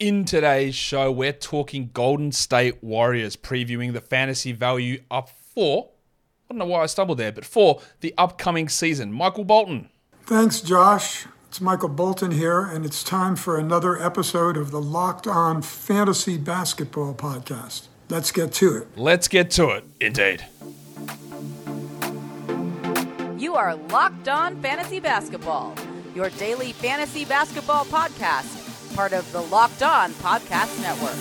In today's show, we're talking Golden State Warriors, previewing the fantasy value up for, I don't know why I stumbled there, but for the upcoming season. Michael Bolton. Thanks, Josh. It's Michael Bolton here, and it's time for another episode of the Locked On Fantasy Basketball Podcast. Let's get to it. Let's get to it, indeed. You are Locked On Fantasy Basketball, your daily fantasy basketball podcast part of the Locked On Podcast Network.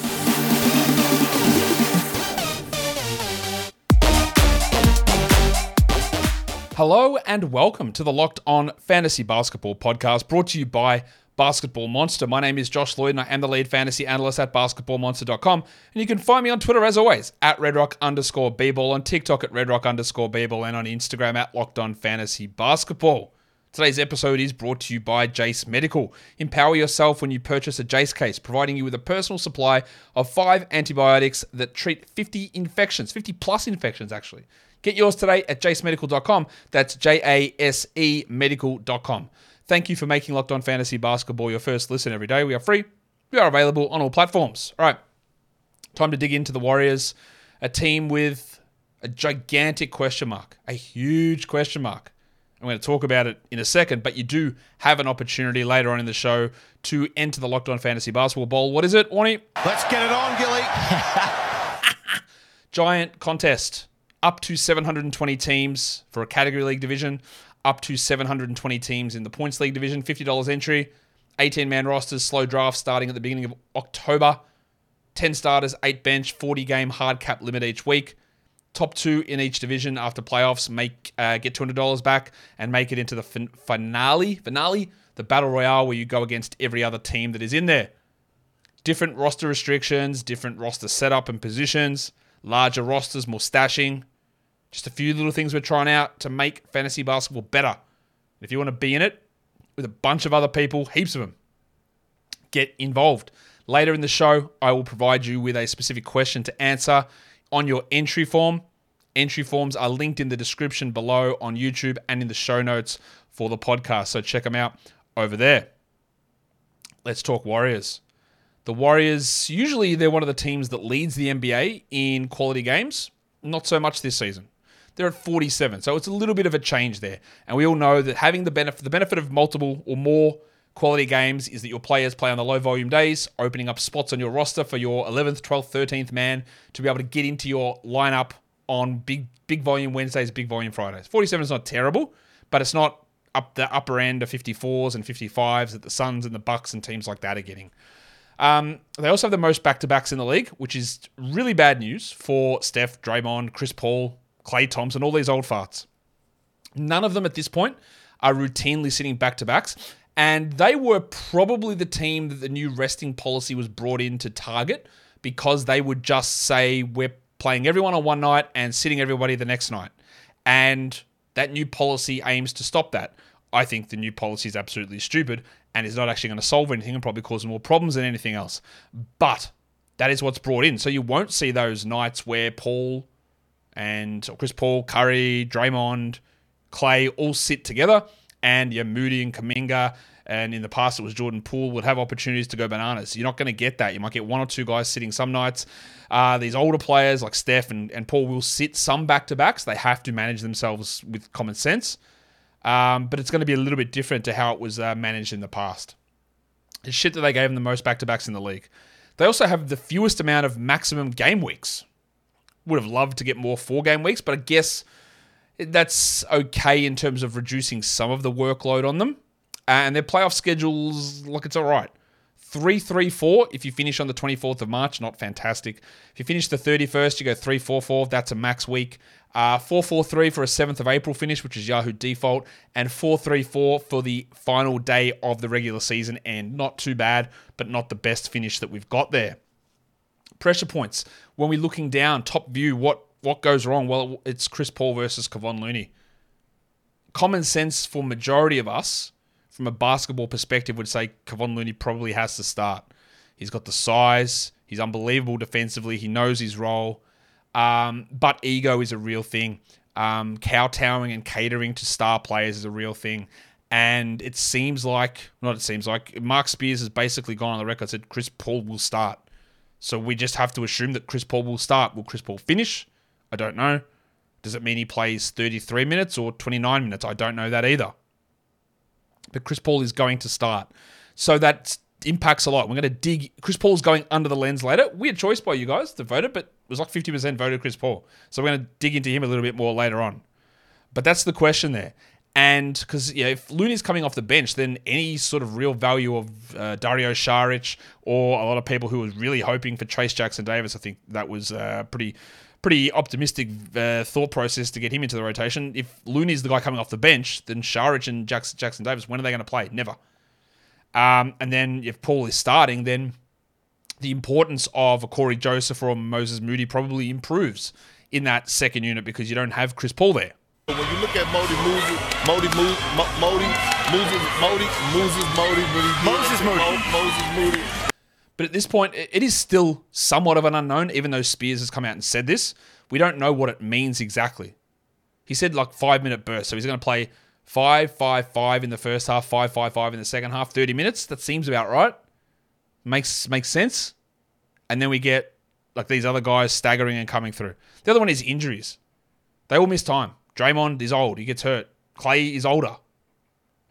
Hello and welcome to the Locked On Fantasy Basketball Podcast brought to you by Basketball Monster. My name is Josh Lloyd and I am the lead fantasy analyst at basketballmonster.com. And you can find me on Twitter as always at redrock underscore on TikTok at redrock underscore and on Instagram at Locked On Fantasy Basketball. Today's episode is brought to you by Jase Medical. Empower yourself when you purchase a Jase case, providing you with a personal supply of five antibiotics that treat 50 infections, 50 plus infections actually. Get yours today at jasemedical.com. That's J A S E medical.com. Thank you for making Locked On Fantasy Basketball your first listen every day. We are free. We are available on all platforms. All right. Time to dig into the Warriors, a team with a gigantic question mark, a huge question mark I'm going to talk about it in a second, but you do have an opportunity later on in the show to enter the Locked On Fantasy Basketball Bowl. What is it, Orny? Let's get it on, Gilly. Giant contest. Up to 720 teams for a category league division, up to 720 teams in the points league division, $50 entry, 18 man rosters, slow draft starting at the beginning of October, 10 starters, 8 bench, 40 game hard cap limit each week top two in each division after playoffs make uh, get two hundred dollars back and make it into the fin- finale. Finale, the battle royale where you go against every other team that is in there. Different roster restrictions, different roster setup and positions, larger rosters, more stashing. Just a few little things we're trying out to make fantasy basketball better. If you want to be in it with a bunch of other people, heaps of them, get involved. Later in the show, I will provide you with a specific question to answer on your entry form. Entry forms are linked in the description below on YouTube and in the show notes for the podcast. So check them out over there. Let's talk Warriors. The Warriors, usually they're one of the teams that leads the NBA in quality games. Not so much this season. They're at 47, so it's a little bit of a change there. And we all know that having the benefit, the benefit of multiple or more quality games is that your players play on the low volume days, opening up spots on your roster for your 11th, 12th, 13th man to be able to get into your lineup on big big volume Wednesdays, big volume Fridays. 47 is not terrible, but it's not up the upper end of 54s and 55s that the Suns and the Bucks and teams like that are getting. Um, they also have the most back to backs in the league, which is really bad news for Steph, Draymond, Chris Paul, Klay Thompson, all these old farts. None of them at this point are routinely sitting back to backs. And they were probably the team that the new resting policy was brought in to target because they would just say, we're playing everyone on one night and sitting everybody the next night. And that new policy aims to stop that. I think the new policy is absolutely stupid and is not actually going to solve anything and probably cause more problems than anything else. But that is what's brought in. So you won't see those nights where Paul and Chris Paul, Curry, Draymond, Klay all sit together and yeah, Moody and Kuminga, and in the past it was Jordan Poole would have opportunities to go bananas. You're not going to get that. You might get one or two guys sitting some nights. Uh, these older players like Steph and, and Paul will sit some back to backs. They have to manage themselves with common sense. Um, but it's going to be a little bit different to how it was uh, managed in the past. It's shit that they gave them the most back to backs in the league. They also have the fewest amount of maximum game weeks. Would have loved to get more four game weeks, but I guess that's okay in terms of reducing some of the workload on them and their playoff schedules look it's all right. 3 3 4 if you finish on the 24th of March, not fantastic. If you finish the 31st, you go 3 4 4, that's a max week. Uh, 4 4 3 for a 7th of April finish, which is Yahoo default, and 4 3 4 for the final day of the regular season and Not too bad, but not the best finish that we've got there. Pressure points. When we're looking down, top view, what, what goes wrong? Well, it's Chris Paul versus Kevon Looney. Common sense for majority of us from a basketball perspective, would say Kevon Looney probably has to start. He's got the size. He's unbelievable defensively. He knows his role. Um, but ego is a real thing. Um, kowtowing and catering to star players is a real thing. And it seems like, not it seems like, Marc Spears has basically gone on the record said Chris Paul will start. So we just have to assume that Chris Paul will start. Will Chris Paul finish? I don't know. Does it mean he plays 33 minutes or 29 minutes? I don't know that either. But Chris Paul is going to start. So that impacts a lot. We're going to dig. Chris Paul's going under the lens later. Weird choice by you guys to vote it, but it was like 50% voted Chris Paul. So we're going to dig into him a little bit more later on. But that's the question there. And because yeah, if Looney's coming off the bench, then any sort of real value of uh, Dario Saric or a lot of people who were really hoping for Trayce Jackson Davis, I think that was uh, pretty pretty optimistic uh, thought process to get him into the rotation. If Looney's the guy coming off the bench, then Saric and Jackson, Jackson Davis, when are they going to play? Never. Um, and then if Paul is starting, then the importance of a Cory Joseph or Moses Moody probably improves in that second unit because you don't have Chris Paul there. When you look at Modi, Modi, Modi, Modi, Modi, Moses, Modi, Moses, Modi, Moses Moody. But at this point, it is still somewhat of an unknown, even though Spears has come out and said this. We don't know what it means exactly. He said like five minute burst, so he's going to play five, five, five in the first half, five, five, five in the second half, 30 minutes. That seems about right. Makes makes sense. And then we get like these other guys staggering and coming through. The other one is injuries. They all miss time. Draymond is old. He gets hurt. Klay is older.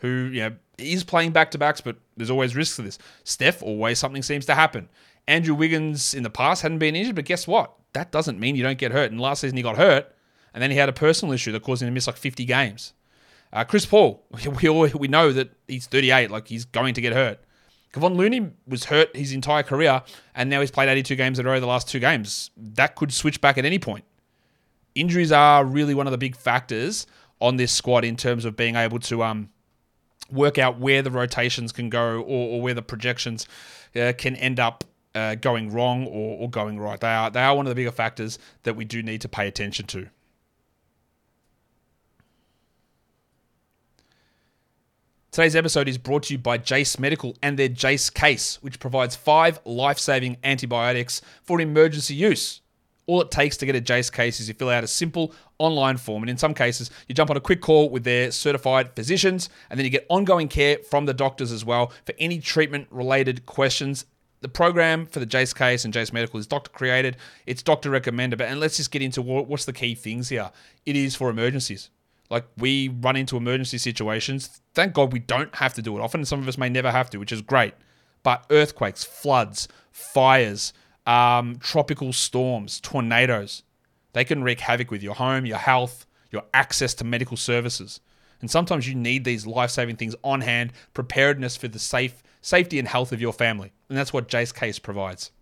Who, you know, is playing back to backs, but there's always risks to this. Steph, always something seems to happen. Andrew Wiggins in the past hadn't been injured, but guess what? That doesn't mean you don't get hurt. And last season he got hurt, and then he had a personal issue that caused him to miss like 50 games. Uh, Chris Paul, we all, we know that he's 38, like he's going to get hurt. Kevon Looney was hurt his entire career, and now he's played 82 games in a row the last two games. That could switch back at any point injuries are really one of the big factors on this squad in terms of being able to um, work out where the rotations can go or, or where the projections uh, can end up uh, going wrong or, or going right. They are they are one of the bigger factors that we do need to pay attention to. Today's episode is brought to you by Jase Medical and their Jase case, which provides five life saving antibiotics for emergency use. All it takes to get a Jase case is you fill out a simple online form, and in some cases, you jump on a quick call with their certified physicians, and then you get ongoing care from the doctors as well for any treatment related questions. The program for the Jase case and Jase Medical is doctor created, it's doctor recommended, but and let's just get into what's the key things here. It is for emergencies. Like we run into emergency situations. Thank God we don't have to do it often. Some of us may never have to, which is great. But earthquakes, floods, fires, um, tropical storms, tornadoes. They can wreak havoc with your home, your health, your access to medical services. And sometimes you need these life-saving things on hand, preparedness for the safe safety and health of your family. And that's what Jase Case provides.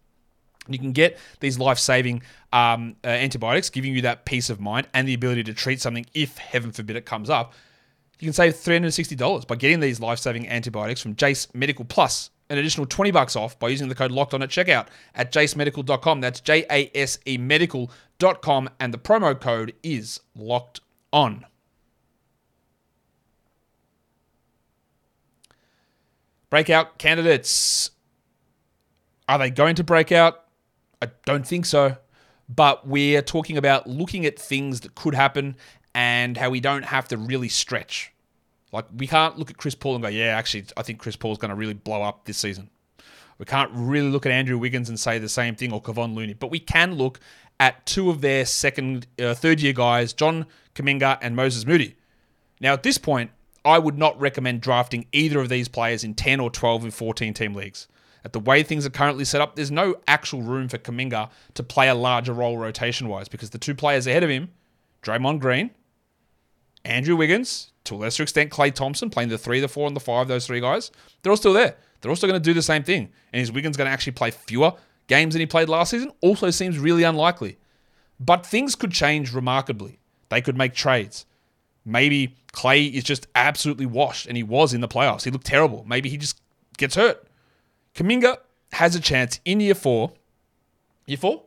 You can get these life-saving um, uh, antibiotics, giving you that peace of mind and the ability to treat something if, heaven forbid, it comes up. You can save $360 by getting these life-saving antibiotics from Jase Medical Plus an additional 20 bucks off by using the code locked on at checkout at jasemedical.com. That's J A S E medical.com and the promo code is locked on. Breakout candidates. Are they going to break out? I don't think so. But we're talking about looking at things that could happen and how we don't have to really stretch. Like we can't look at Chris Paul and go, yeah, actually, I think Chris Paul's going to really blow up this season. We can't really look at Andrew Wiggins and say the same thing or Kevon Looney, but we can look at two of their second, uh, third year guys, John Kuminga and Moses Moody. Now, at this point, I would not recommend drafting either of these players in 10 or 12 and 14 team leagues. At the way things are currently set up, there's no actual room for Kuminga to play a larger role rotation wise because the two players ahead of him, Draymond Green, Andrew Wiggins, to a lesser extent, Klay Thompson playing the three, the four, and the five, those three guys, they're all still there. They're also going to do the same thing. And is Wiggins going to actually play fewer games than he played last season? Also seems really unlikely. But things could change remarkably. They could make trades. Maybe Klay is just absolutely washed, and he was in the playoffs. He looked terrible. Maybe he just gets hurt. Kuminga has a chance in year four, year four?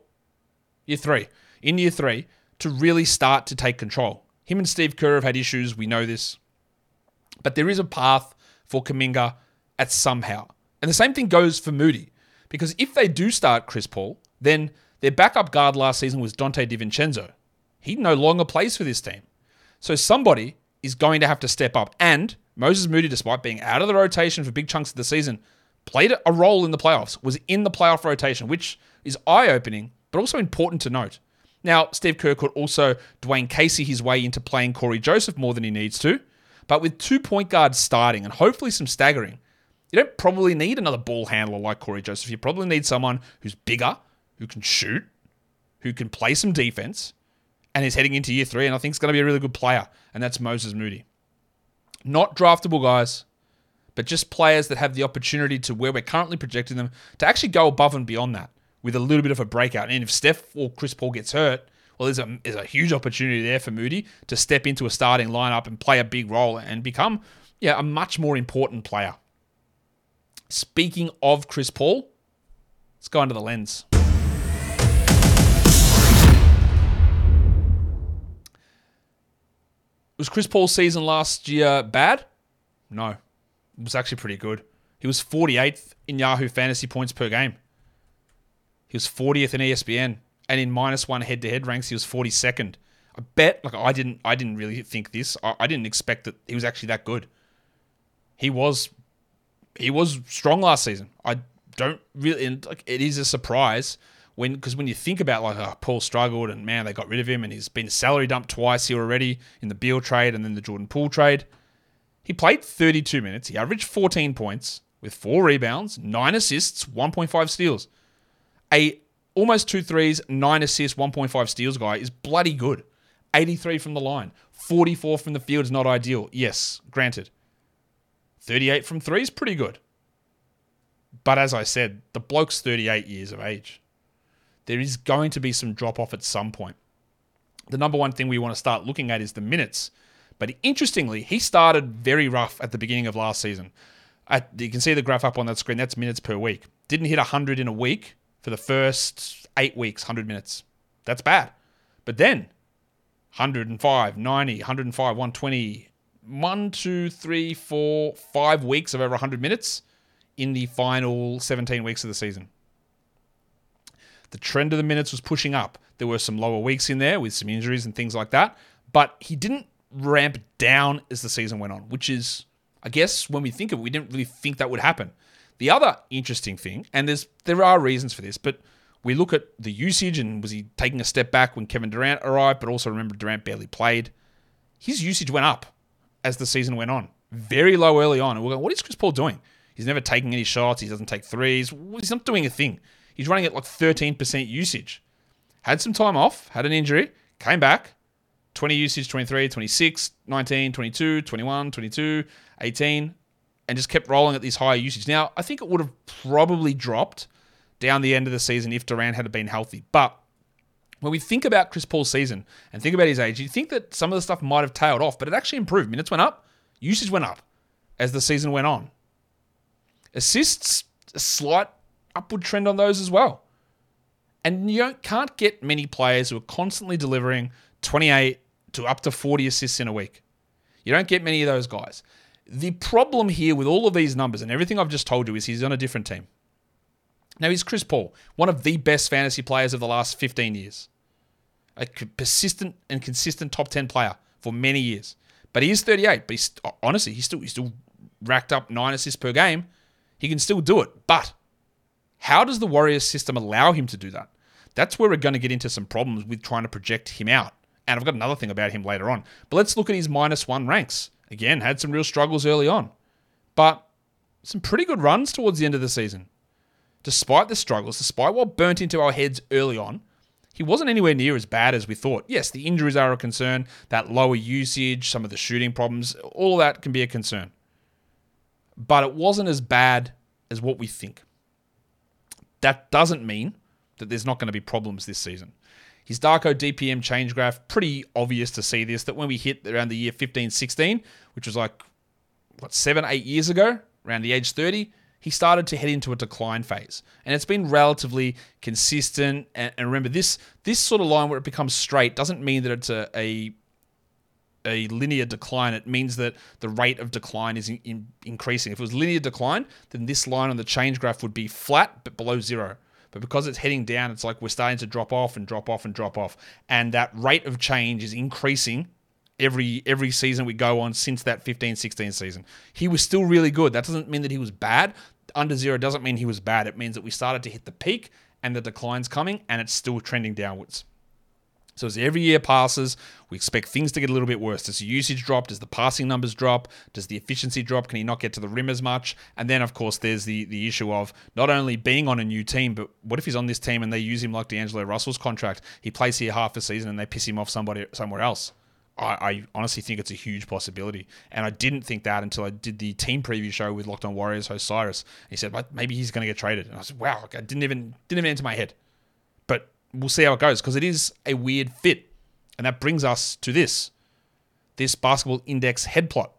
Year three. In year three, to really start to take control. Him and Steve Kerr have had issues. We know this. But there is a path for Kuminga at somehow. And the same thing goes for Moody. Because if they do start Chris Paul, then their backup guard last season was Donte DiVincenzo. He no longer plays for this team. So somebody is going to have to step up. And Moses Moody, despite being out of the rotation for big chunks of the season, played a role in the playoffs, was in the playoff rotation, which is eye opening, but also important to note. Now, Steve Kerr could also Dwane Casey his way into playing Cory Joseph more than he needs to, but with two point guards starting and hopefully some staggering, you don't probably need another ball handler like Cory Joseph. You probably need someone who's bigger, who can shoot, who can play some defense, and is heading into year three, and I think is going to be a really good player, and that's Moses Moody. Not draftable guys, but just players that have the opportunity to where we're currently projecting them to actually go above and beyond that with a little bit of a breakout. And if Steph or Chris Paul gets hurt, well, there's a, there's a huge opportunity there for Moody to step into a starting lineup and play a big role and become yeah, a much more important player. Speaking of Chris Paul, let's go under the lens. Was Chris Paul's season last year bad? No. It was actually pretty good. He was 48th in Yahoo fantasy points per game. He was 40th in ESPN, and in minus one head-to-head ranks, he was 42nd. I bet, like I didn't, I didn't really think this. I, I didn't expect that he was actually that good. He was, he was strong last season. I don't really, and like it is a surprise when because when you think about like oh, Paul struggled and man they got rid of him and he's been salary dumped twice here already in the Beal trade and then the Jordan Poole trade. He played 32 minutes. He averaged 14 points with four rebounds, nine assists, 1.5 steals. A almost two threes, nine assists, 1.5 steals guy is bloody good. 83 from the line, 44 from the field is not ideal. Yes, granted. 38 from three is pretty good. But as I said, the bloke's 38 years of age there is going to be some drop off at some point. The number one thing we want to start looking at is the minutes. But interestingly, he started very rough at the beginning of last season. At, you can see the graph up on that screen. That's minutes per week. Didn't hit 100 in a week for the first eight weeks, 100 minutes. That's bad. But then 105, 90, 105, 120, one, two, three, four, five weeks of over 100 minutes in the final 17 weeks of the season. The trend of the minutes was pushing up. There were some lower weeks in there with some injuries and things like that, but he didn't ramp down as the season went on, which is, I guess, when we think of it, we didn't really think that would happen. The other interesting thing, and there's there are reasons for this, but we look at the usage and was he taking a step back when Kevin Durant arrived, but also remember Durant barely played. His usage went up as the season went on. Very low early on. And we're going, what is Chris Paul doing? He's never taking any shots. He doesn't take threes. He's not doing a thing. He's running at like 13% usage. Had some time off, had an injury, came back, 20 usage, 23, 26, 19, 22, 21, 22, 18, and just kept rolling at these higher usage. Now, I think it would have probably dropped down the end of the season if Durant had been healthy. But when we think about Chris Paul's season and think about his age, you think that some of the stuff might have tailed off, but it actually improved. Minutes went up, usage went up as the season went on. Assists, a slight upward trend on those as well. And you can't get many players who are constantly delivering 28 to up to 40 assists in a week. You don't get many of those guys. The problem here with all of these numbers and everything I've just told you is he's on a different team. Now, he's Chris Paul, one of the best fantasy players of the last 15 years. A persistent and consistent top 10 player for many years. But he is 38. But he's honestly, he's still he's still racked up nine assists per game. He can still do it. But how does the Warriors system allow him to do that? That's where we're going to get into some problems with trying to project him out. And I've got another thing about him later on. But let's look at his minus one ranks. Again, had some real struggles early on, but some pretty good runs towards the end of the season. Despite the struggles, despite what burnt into our heads early on, he wasn't anywhere near as bad as we thought. Yes, the injuries are a concern, that lower usage, some of the shooting problems, all that can be a concern. But it wasn't as bad as what we think. That doesn't mean that there's not going to be problems this season. His Darko DPM change graph, pretty obvious to see this, that when we hit around the year 15, 16, which was like, what, seven, eight years ago, around the age 30, he started to head into a decline phase. And it's been relatively consistent. And, and remember, this this sort of line where it becomes straight doesn't mean that it's a, a a linear decline, it means that the rate of decline is in, in increasing. If it was linear decline, then this line on the change graph would be flat but below zero. But because it's heading down, it's like we're starting to drop off and drop off and drop off. And that rate of change is increasing every every season we go on since that 15-16 season. He was still really good. That doesn't mean that he was bad. Under zero doesn't mean he was bad. It means that we started to hit the peak and the decline's coming and it's still trending downwards. So as every year passes, we expect things to get a little bit worse. Does the usage drop? Does the passing numbers drop? Does the efficiency drop? Can he not get to the rim as much? And then, of course, there's the the issue of not only being on a new team, but what if he's on this team and they use him like D'Angelo Russell's contract? He plays here half a season and they piss him off somebody somewhere else. I, honestly think it's a huge possibility, and I didn't think that until I did the team preview show with Locked On Warriors host Cyrus. He said, "But maybe he's going to get traded," and I said, "Wow, I didn't even didn't even enter my head." We'll see how it goes because it is a weird fit. And that brings us to this this basketball index head plot.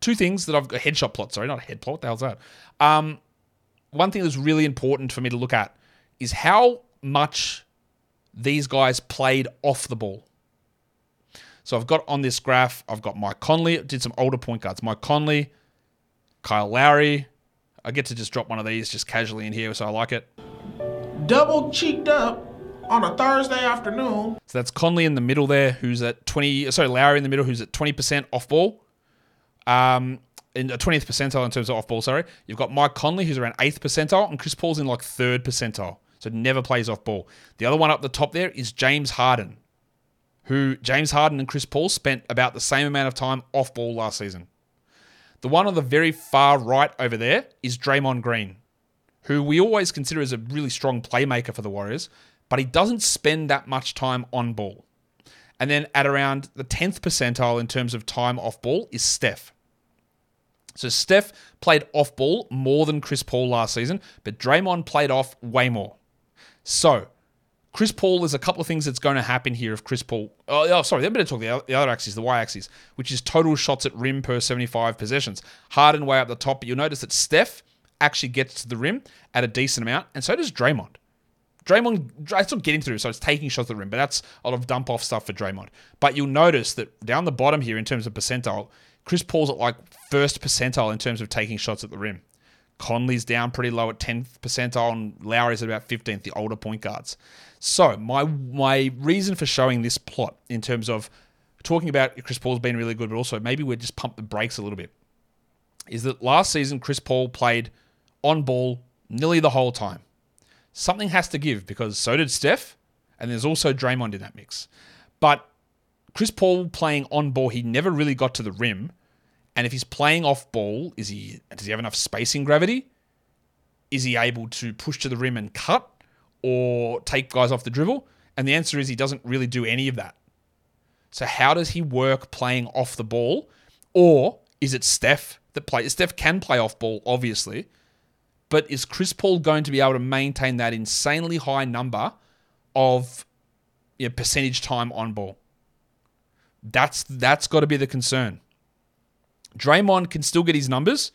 Two things that I've got headshot plot, sorry, not head plot. What the hell's that? Um, one thing that's really important for me to look at is how much these guys played off the ball. So I've got on this graph, I've got Mike Conley, did some older point guards. Mike Conley, Kyle Lowry. I get to just drop one of these just casually in here, so I like it. Double cheeked up on a Thursday afternoon. So that's Conley in the middle there, who's at 20. Sorry, Lowry in the middle, who's at 20% off ball. Um, in the 20th percentile in terms of off ball, sorry. You've got Mike Conley, who's around 8th percentile, and Chris Paul's in like 3rd percentile. So never plays off ball. The other one up the top there is James Harden, who James Harden and Chris Paul spent about the same amount of time off ball last season. The one on the very far right over there is Draymond Green, who we always consider as a really strong playmaker for the Warriors, but he doesn't spend that much time on ball. And then at around the 10th percentile in terms of time off ball is Steph. So Steph played off ball more than Chris Paul last season, but Draymond played off way more. So Chris Paul, there's a couple of things that's going to happen here if Chris Paul. Oh, oh sorry, going to talk the, the other axis, the y axis, which is total shots at rim per 75 possessions. Harden way up the top, but you'll notice that Steph actually gets to the rim at a decent amount, and so does Draymond. Draymond, it's not getting through, so it's taking shots at the rim, but that's a lot of dump off stuff for Draymond. But you'll notice that down the bottom here, in terms of percentile, Chris Paul's at like first percentile in terms of taking shots at the rim. Conley's down pretty low at 10th percentile, and Lowry's at about 15th, the older point guards. So, my my reason for showing this plot in terms of talking about Chris Paul's been really good, but also maybe we're just pump the brakes a little bit, is that last season Chris Paul played on ball nearly the whole time something has to give because so did Steph, and there's also Draymond in that mix. But Chris Paul playing on ball, he never really got to the rim. And if he's playing off ball, is he does he have enough spacing gravity? Is he able to push to the rim and cut or take guys off the dribble? And the answer is he doesn't really do any of that. So how does he work playing off the ball? Or is it Steph that plays? Steph can play off ball, obviously, but is Chris Paul going to be able to maintain that insanely high number of you know, percentage time on ball? That's that's got to be the concern. Draymond can still get his numbers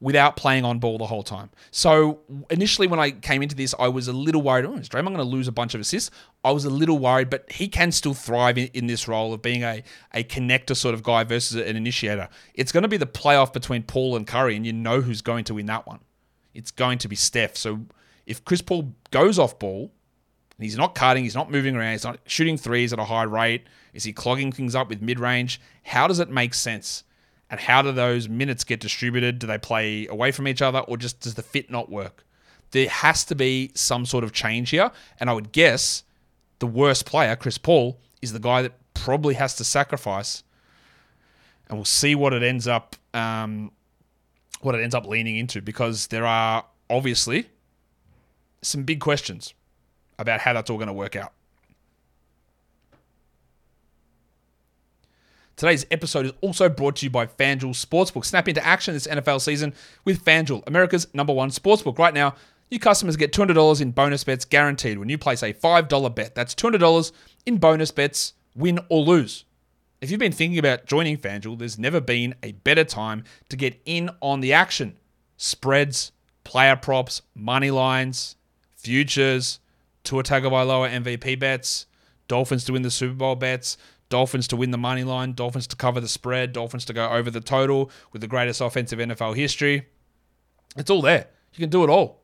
without playing on ball the whole time. So initially, when I came into this, I was a little worried. Oh, is Draymond going to lose a bunch of assists? I was a little worried, but he can still thrive in, in this role of being a, a connector sort of guy versus an initiator. It's going to be the playoff between Paul and Curry, and you know who's going to win that one it's going to be Steph. So if Chris Paul goes off ball, and he's not cutting, he's not moving around, he's not shooting threes at a high rate, is he clogging things up with mid range? How does it make sense? And how do those minutes get distributed? Do they play away from each other, or just does the fit not work? There has to be some sort of change here. And I would guess the worst player, Chris Paul, is the guy that probably has to sacrifice. And we'll see what it ends up um, what it ends up leaning into because there are obviously some big questions about how that's all going to work out. Today's episode is also brought to you by FanDuel Sportsbook. Snap into action this NFL season with FanDuel, America's number one sportsbook. Right now, new customers get $200 in bonus bets guaranteed when you place a $5 bet. That's $200 in bonus bets, win or lose. If you've been thinking about joining FanDuel, there's never been a better time to get in on the action. Spreads, player props, money lines, futures, Tua Tagovailoa MVP bets, Dolphins to win the Super Bowl bets, Dolphins to win the money line, Dolphins to cover the spread, Dolphins to go over the total with the greatest offensive NFL history. It's all there. You can do it all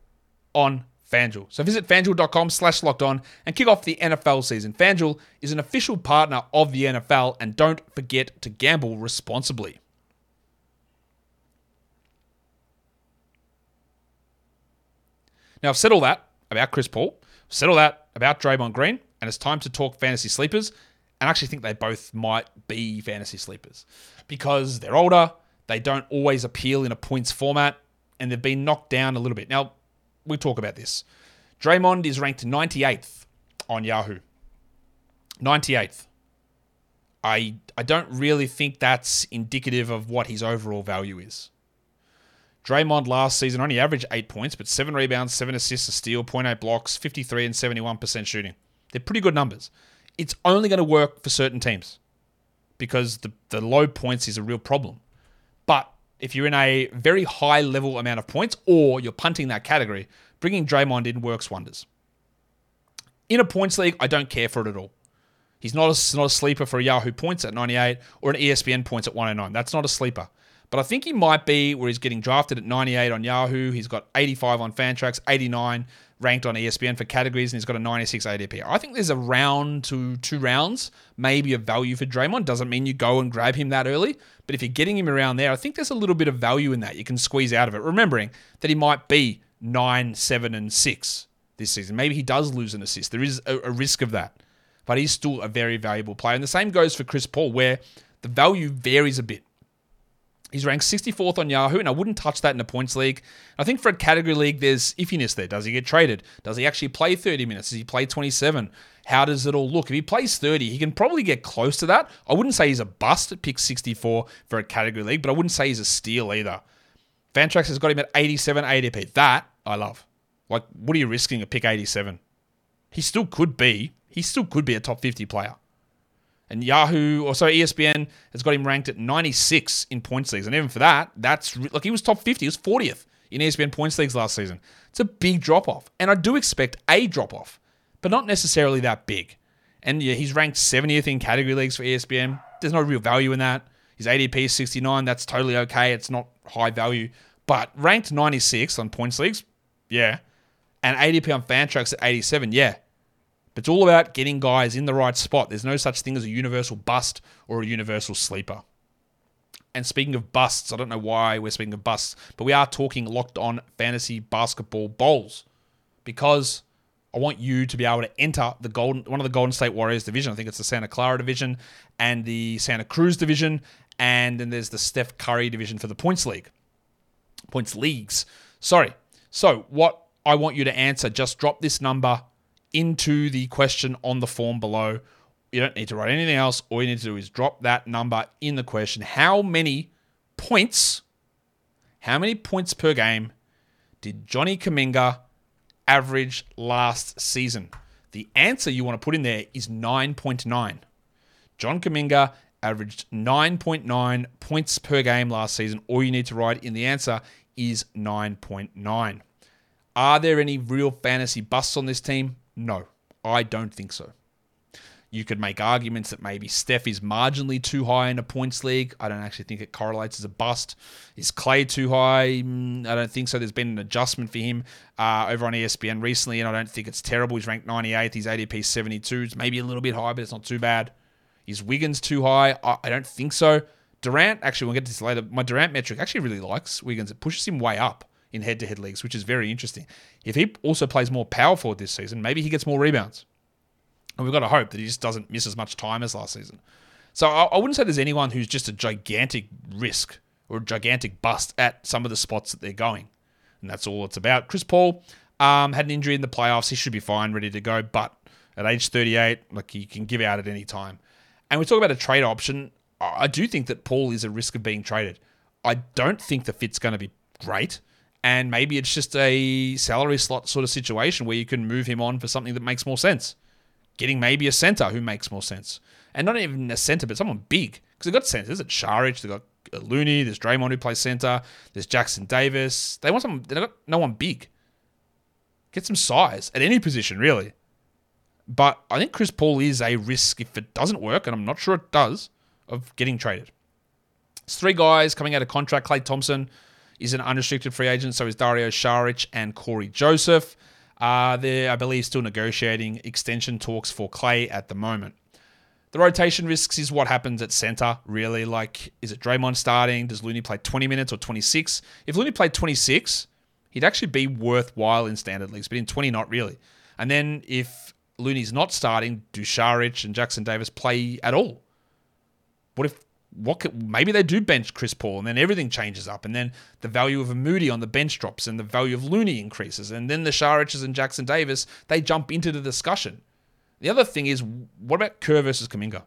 on FanDuel. So visit fanduel.com slash locked on and kick off the NFL season. FanDuel is an official partner of the NFL and don't forget to gamble responsibly. Now, I've said all that about Chris Paul, I've said all that about Draymond Green, and it's time to talk fantasy sleepers. And I actually think they both might be fantasy sleepers because they're older, they don't always appeal in a points format, and they've been knocked down a little bit. Now, we talk about this. Draymond is ranked 98th on Yahoo. 98th. I I don't really think that's indicative of what his overall value is. Draymond last season only averaged eight points, but seven rebounds, seven assists, a steal, 0.8 blocks, 53 and 71% shooting. They're pretty good numbers. It's only going to work for certain teams because the, the low points is a real problem. But if you're in a very high level amount of points or you're punting that category, bringing Draymond in works wonders. In a points league, I don't care for it at all. He's not a, not a sleeper for a Yahoo points at 98 or an ESPN points at 109. That's not a sleeper. But I think he might be where he's getting drafted at 98 on Yahoo. He's got 85 on Fantrax, 89 ranked on ESPN for categories, and he's got a 96 ADP. I think there's a round to two rounds, maybe of value for Draymond. Doesn't mean you go and grab him that early, but if you're getting him around there, I think there's a little bit of value in that you can squeeze out of it. Remembering that he might be nine, seven, and six this season. Maybe he does lose an assist. There is a, a risk of that, but he's still a very valuable player. And the same goes for Chris Paul, where the value varies a bit. He's ranked 64th on Yahoo, and I wouldn't touch that in a points league. I think for a category league, there's iffiness there. Does he get traded? Does he actually play 30 minutes? Does he play 27? How does it all look? If he plays 30, he can probably get close to that. I wouldn't say he's a bust at pick 64 for a category league, but I wouldn't say he's a steal either. Fantrax has got him at 87 ADP. That I love. Like, what are you risking at pick 87? He still could be. He still could be a top 50 player. And Yahoo, or so ESPN has got him ranked at 96 in points leagues. And even for that, that's like he was top 50, he was 40th in ESPN points leagues last season. It's a big drop off. And I do expect a drop off, but not necessarily that big. And yeah, he's ranked 70th in category leagues for ESPN. There's no real value in that. His ADP is 69. That's totally okay. It's not high value. But ranked 96 on points leagues, yeah. And ADP on Fantrax at 87, yeah. It's all about getting guys in the right spot. There's no such thing as a universal bust or a universal sleeper. And speaking of busts, I don't know why we're speaking of busts, but we are talking locked on fantasy basketball bowls because I want you to be able to enter the golden one of the Golden State Warriors division. I think it's the Santa Clara division and the Santa Cruz division, and then there's the Steph Curry division for the points league, points leagues. Sorry. So what I want you to answer, just drop this number into the question on the form below. You don't need to write anything else. All you need to do is drop that number in the question. How many points, how many points per game did Johnny Kuminga average last season? The answer you want to put in there is 9.9. John Kuminga averaged 9.9 points per game last season. All you need to write in the answer is 9.9. Are there any real fantasy busts on this team? No, I don't think so. You could make arguments that maybe Steph is marginally too high in a points league. I don't actually think it correlates as a bust. Is Klay too high? Mm, I don't think so. There's been an adjustment for him uh, over on ESPN recently, and I don't think it's terrible. He's ranked 98th. He's ADP 72. It's maybe a little bit high, but it's not too bad. Is Wiggins too high? I, I don't think so. Durant, actually, we'll get to this later. My Durant metric actually really likes Wiggins. It pushes him way up in head to head leagues, which is very interesting. If he also plays more power forward this season, maybe he gets more rebounds. And we've got to hope that he just doesn't miss as much time as last season. So I, I wouldn't say there's anyone who's just a gigantic risk or a gigantic bust at some of the spots that they're going. And that's all it's about. Chris Paul um, had an injury in the playoffs. He should be fine, ready to go. But at age 38, like he can give out at any time. And we talk about a trade option. I do think that Paul is a risk of being traded. I don't think the fit's going to be great and maybe it's just a salary slot sort of situation where you can move him on for something that makes more sense. Getting maybe a center who makes more sense, and not even a center, but someone big because they've got centers. It's Saric, they've got Looney, there's Draymond who plays center, there's Jackson Davis. They want someone. They've got no one big. Get some size at any position, really. But I think Chris Paul is a risk if it doesn't work, and I'm not sure it does, of getting traded. It's three guys coming out of contract. Klay Thompson is an unrestricted free agent. So is Dario Saric and Cory Joseph. Uh, they're, I believe, still negotiating extension talks for Klay at the moment. The rotation risks is what happens at center, really. Like, is it Draymond starting? Does Looney play 20 minutes or 26? If Looney played 26, he'd actually be worthwhile in standard leagues, but in 20, not really. And then if Looney's not starting, do Saric and Jackson Davis play at all? What if what could, maybe they do bench Chris Paul and then everything changes up and then the value of a Moody on the bench drops and the value of Looney increases and then the Shariches and Jackson Davis they jump into the discussion. The other thing is what about Kerr versus Kuminga?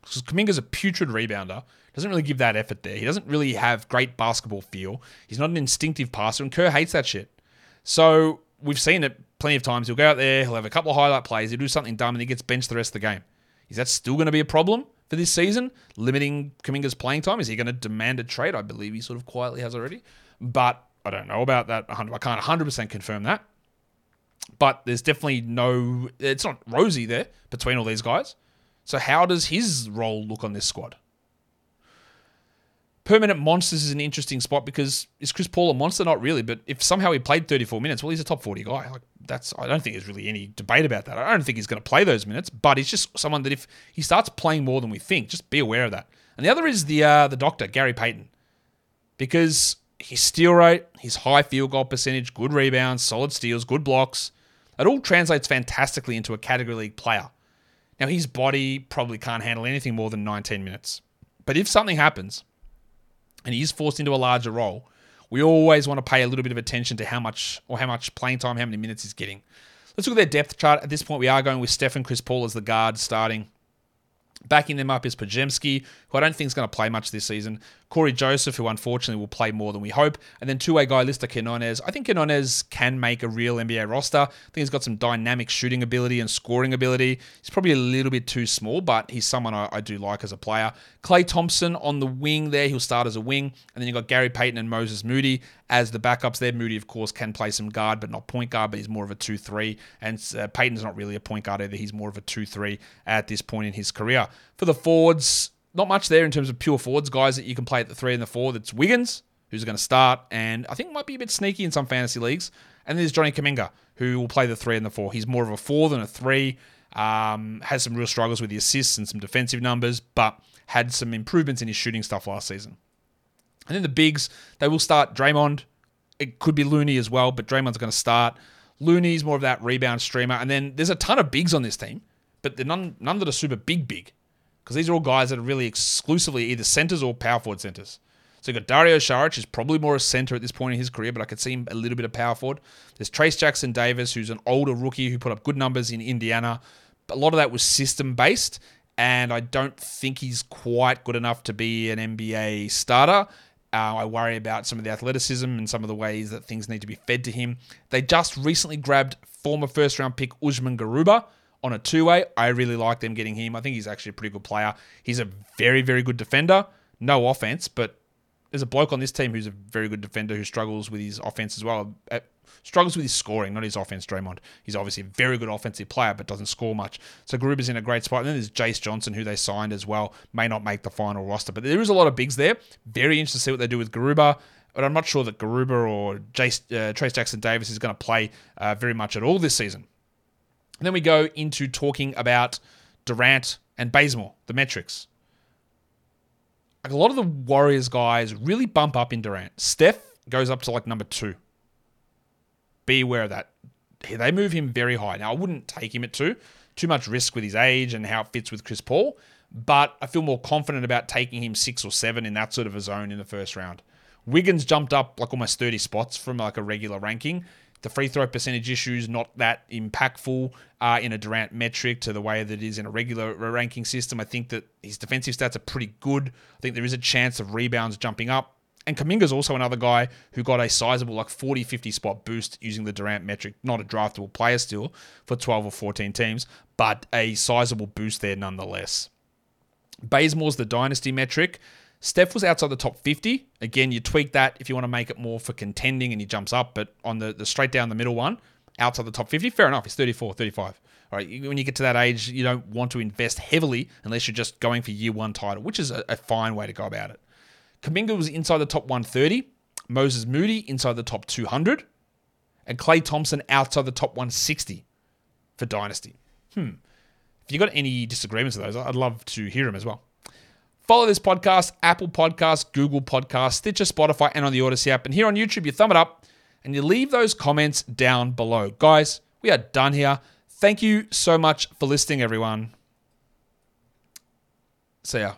Because Kuminga's a putrid rebounder, doesn't really give that effort there. He doesn't really have great basketball feel. He's not an instinctive passer and Kerr hates that shit. So we've seen it plenty of times. He'll go out there, he'll have a couple of highlight plays, he'll do something dumb and he gets benched the rest of the game. Is that still going to be a problem? For this season, limiting Kuminga's playing time? Is he going to demand a trade? I believe he sort of quietly has already, but I don't know about that. I can't 100% confirm that. But there's definitely no, it's not rosy there between all these guys. So how does his role look on this squad? Permanent monsters is an interesting spot because is Chris Paul a monster? Not really, but if somehow he played 34 minutes, well, he's a top 40 guy. Like that's I don't think there's really any debate about that. I don't think he's going to play those minutes, but he's just someone that if he starts playing more than we think, just be aware of that. And the other is the uh, the doctor Gary Payton, because his steal rate, his high field goal percentage, good rebounds, solid steals, good blocks, it all translates fantastically into a category league player. Now his body probably can't handle anything more than 19 minutes, but if something happens and he is forced into a larger role, we always want to pay a little bit of attention to how much or how much playing time, how many minutes he's getting. Let's look at their depth chart. At this point, we are going with Stephen Chris Paul as the guard starting. Backing them up is Podziemski, who I don't think is going to play much this season. Cory Joseph, who unfortunately will play more than we hope. And then two-way guy Lester Quinones. I think Quinones can make a real NBA roster. I think he's got some dynamic shooting ability and scoring ability. He's probably a little bit too small, but he's someone I, I do like as a player. Klay Thompson on the wing there. He'll start as a wing. And then you've got Gary Payton and Moses Moody as the backups there. Moody, of course, can play some guard, but not point guard, but he's more of a 2-3. And uh, Payton's not really a point guard either. He's more of a 2-3 at this point in his career. For the forwards, not much there in terms of pure forwards, guys that you can play at the three and the four. That's Wiggins, who's going to start, and I think might be a bit sneaky in some fantasy leagues. And then there's Johnny Kuminga, who will play the three and the four. He's more of a four than a three. Um, has some real struggles with the assists and some defensive numbers, but had some improvements in his shooting stuff last season. And then the bigs, they will start Draymond. It could be Looney as well, but Draymond's going to start. Looney's more of that rebound streamer. And then there's a ton of bigs on this team, but none, none that are super big, big because these are all guys that are really exclusively either centers or power forward centers. So you've got Dario Saric, who's probably more a center at this point in his career, but I could see him a little bit of power forward. There's Trayce Jackson Davis, who's an older rookie who put up good numbers in Indiana. But a lot of that was system based, and I don't think he's quite good enough to be an NBA starter. Uh, I worry about some of the athleticism and some of the ways that things need to be fed to him. They just recently grabbed former first round pick Usman Garuba on a two way. I really like them getting him. I think he's actually a pretty good player. He's a very, very good defender. No offense, but there's a bloke on this team who's a very good defender who struggles with his offense as well. Uh, struggles with his scoring, not his offense, Draymond. He's obviously a very good offensive player, but doesn't score much. So Garuba's in a great spot. And then there's Jace Johnson, who they signed as well. May not make the final roster, but there is a lot of bigs there. Very interested to see what they do with Garuba. But I'm not sure that Garuba or Jace, uh, Trayce Jackson Davis is going to play uh, very much at all this season. Then we go into talking about Durant and Bazemore, the metrics. Like a lot of the Warriors guys really bump up in Durant. Steph goes up to like number two. Be aware of that. They move him very high. Now, I wouldn't take him at two. Too much risk with his age and how it fits with Chris Paul. But I feel more confident about taking him six or seven in that sort of a zone in the first round. Wiggins jumped up like almost 30 spots from like a regular ranking. The free throw percentage issue is not that impactful uh, in a Durant metric to the way that it is in a regular ranking system. I think that his defensive stats are pretty good. I think there is a chance of rebounds jumping up. And Kuminga's also another guy who got a sizable, like 40, 50 spot boost using the Durant metric. Not a draftable player still for 12 or 14 teams, but a sizable boost there nonetheless. Bazemore's the dynasty metric. Steph was outside the top 50. Again, you tweak that if you want to make it more for contending and he jumps up, but on the, the straight down the middle one, outside the top 50, fair enough. He's 34, 35. All right, when you get to that age, you don't want to invest heavily unless you're just going for year one title, which is a, a fine way to go about it. Kuminga was inside the top 130. Moses Moody inside the top 200. and Klay Thompson outside the top 160 for Dynasty. Hmm. If you've got any disagreements with those, I'd love to hear them as well. Follow this podcast, Apple Podcasts, Google Podcasts, Stitcher, Spotify, and on the Odyssey app. And here on YouTube, you thumb it up and you leave those comments down below. Guys, we are done here. Thank you so much for listening, everyone. See ya.